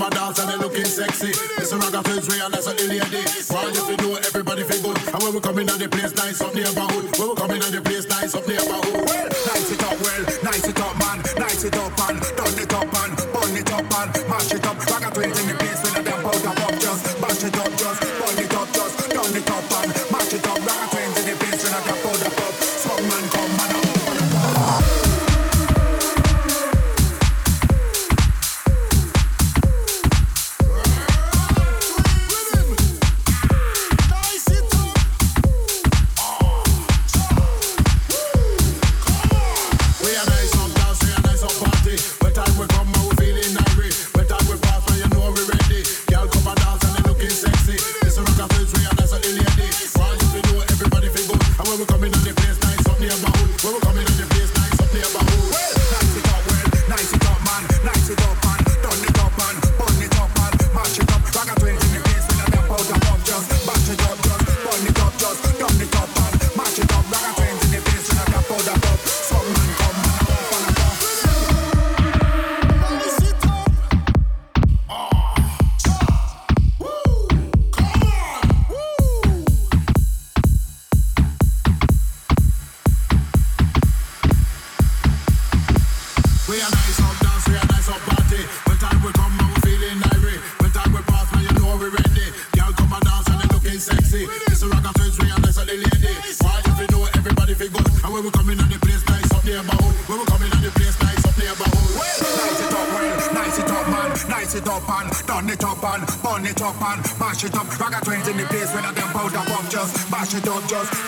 over dance and they looking sexy. It's a ragga feels way and that's a lady. Why you feel know everybody feel good? And when we come in at the place, nice up neighborhood. When we come in at the place, nice up neighborhood. Well, nice it up, well, nice it up, man. Nice it up, man. Done it up, man. Burn it up, man. Mash it up, ragga twins in the place.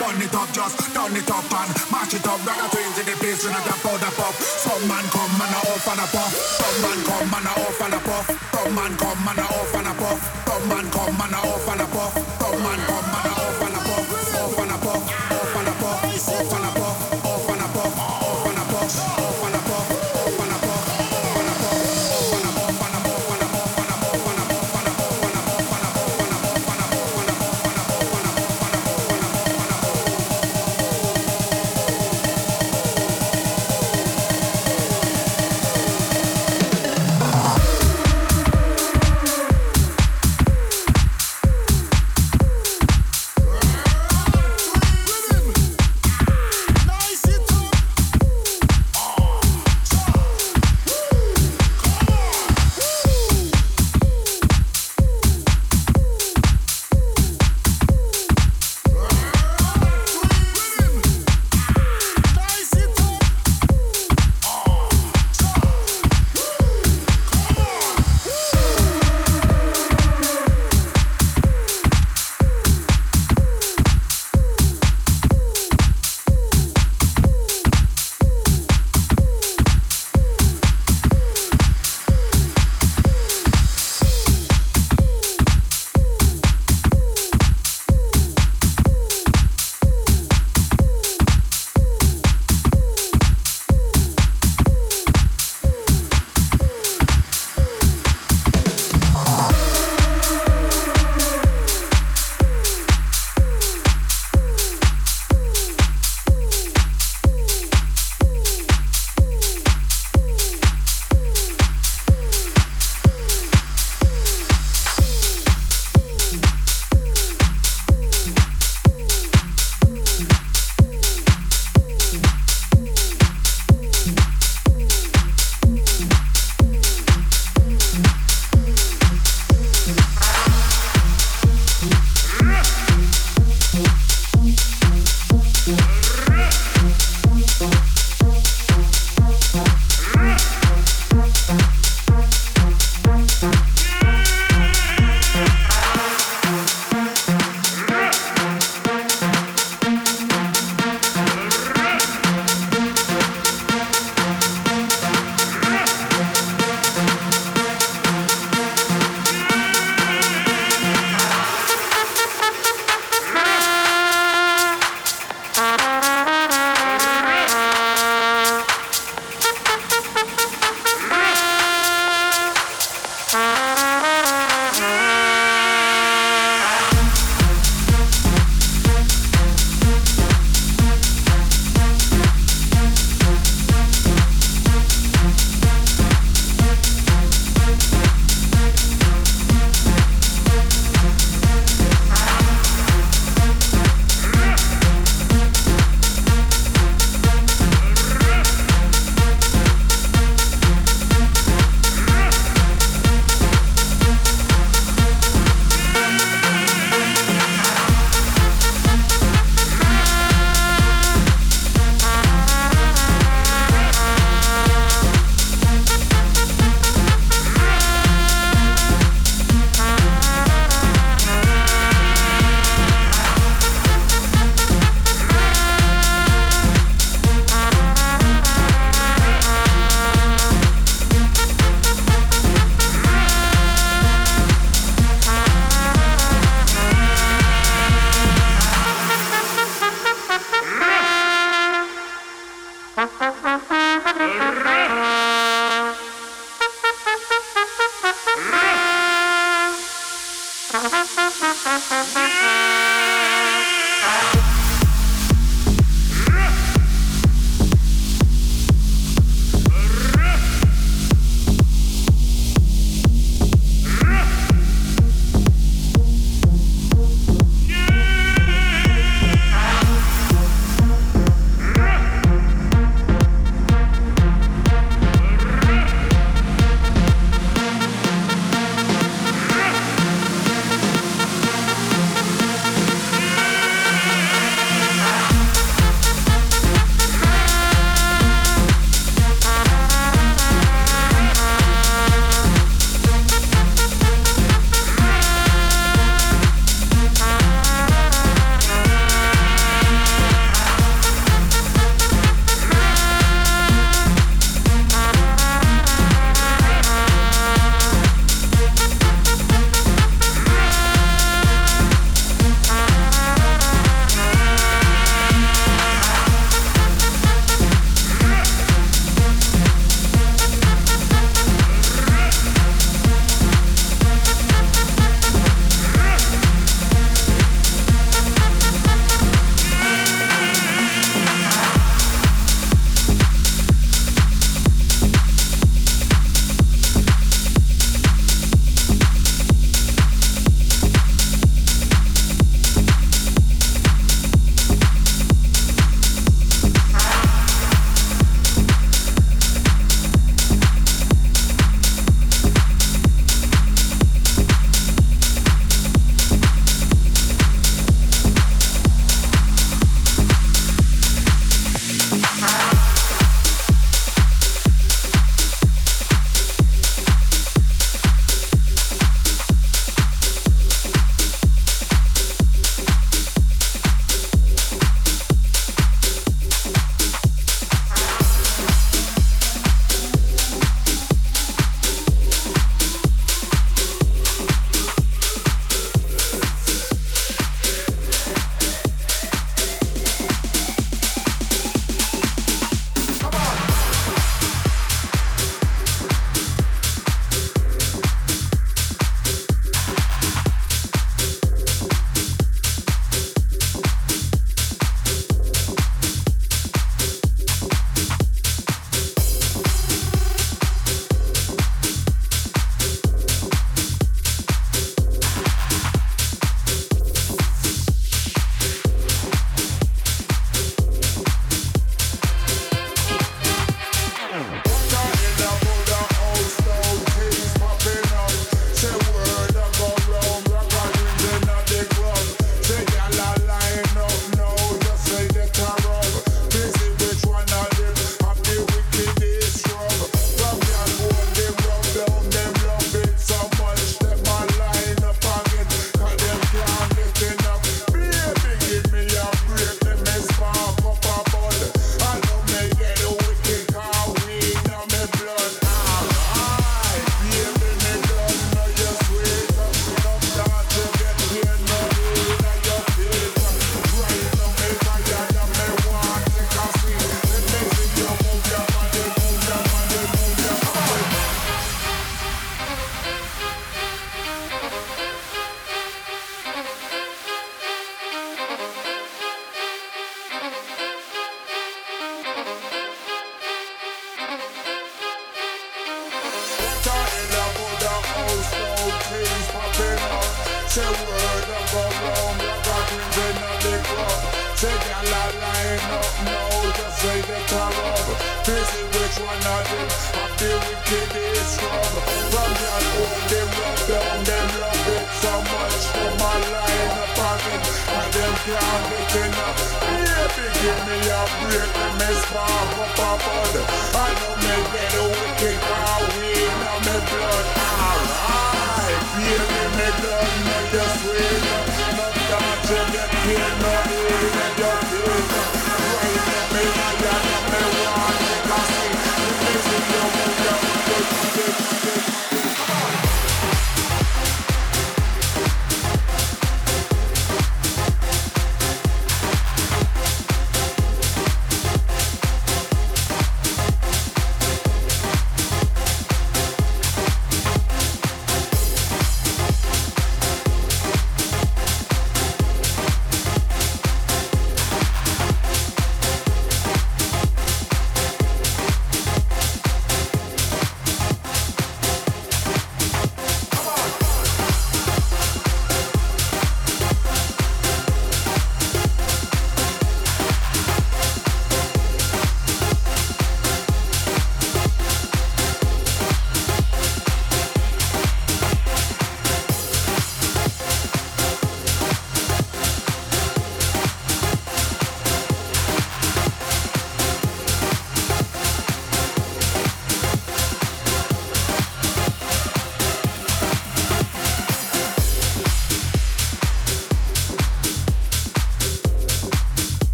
Burn it up, just turn it up and match it up. Ragga twins in the place, you know that powder pop. Some man come and I off and a puff. Some man come and I off and a puff. Some man come and I off and a puff. Some man come and I off and a puff. Some man come and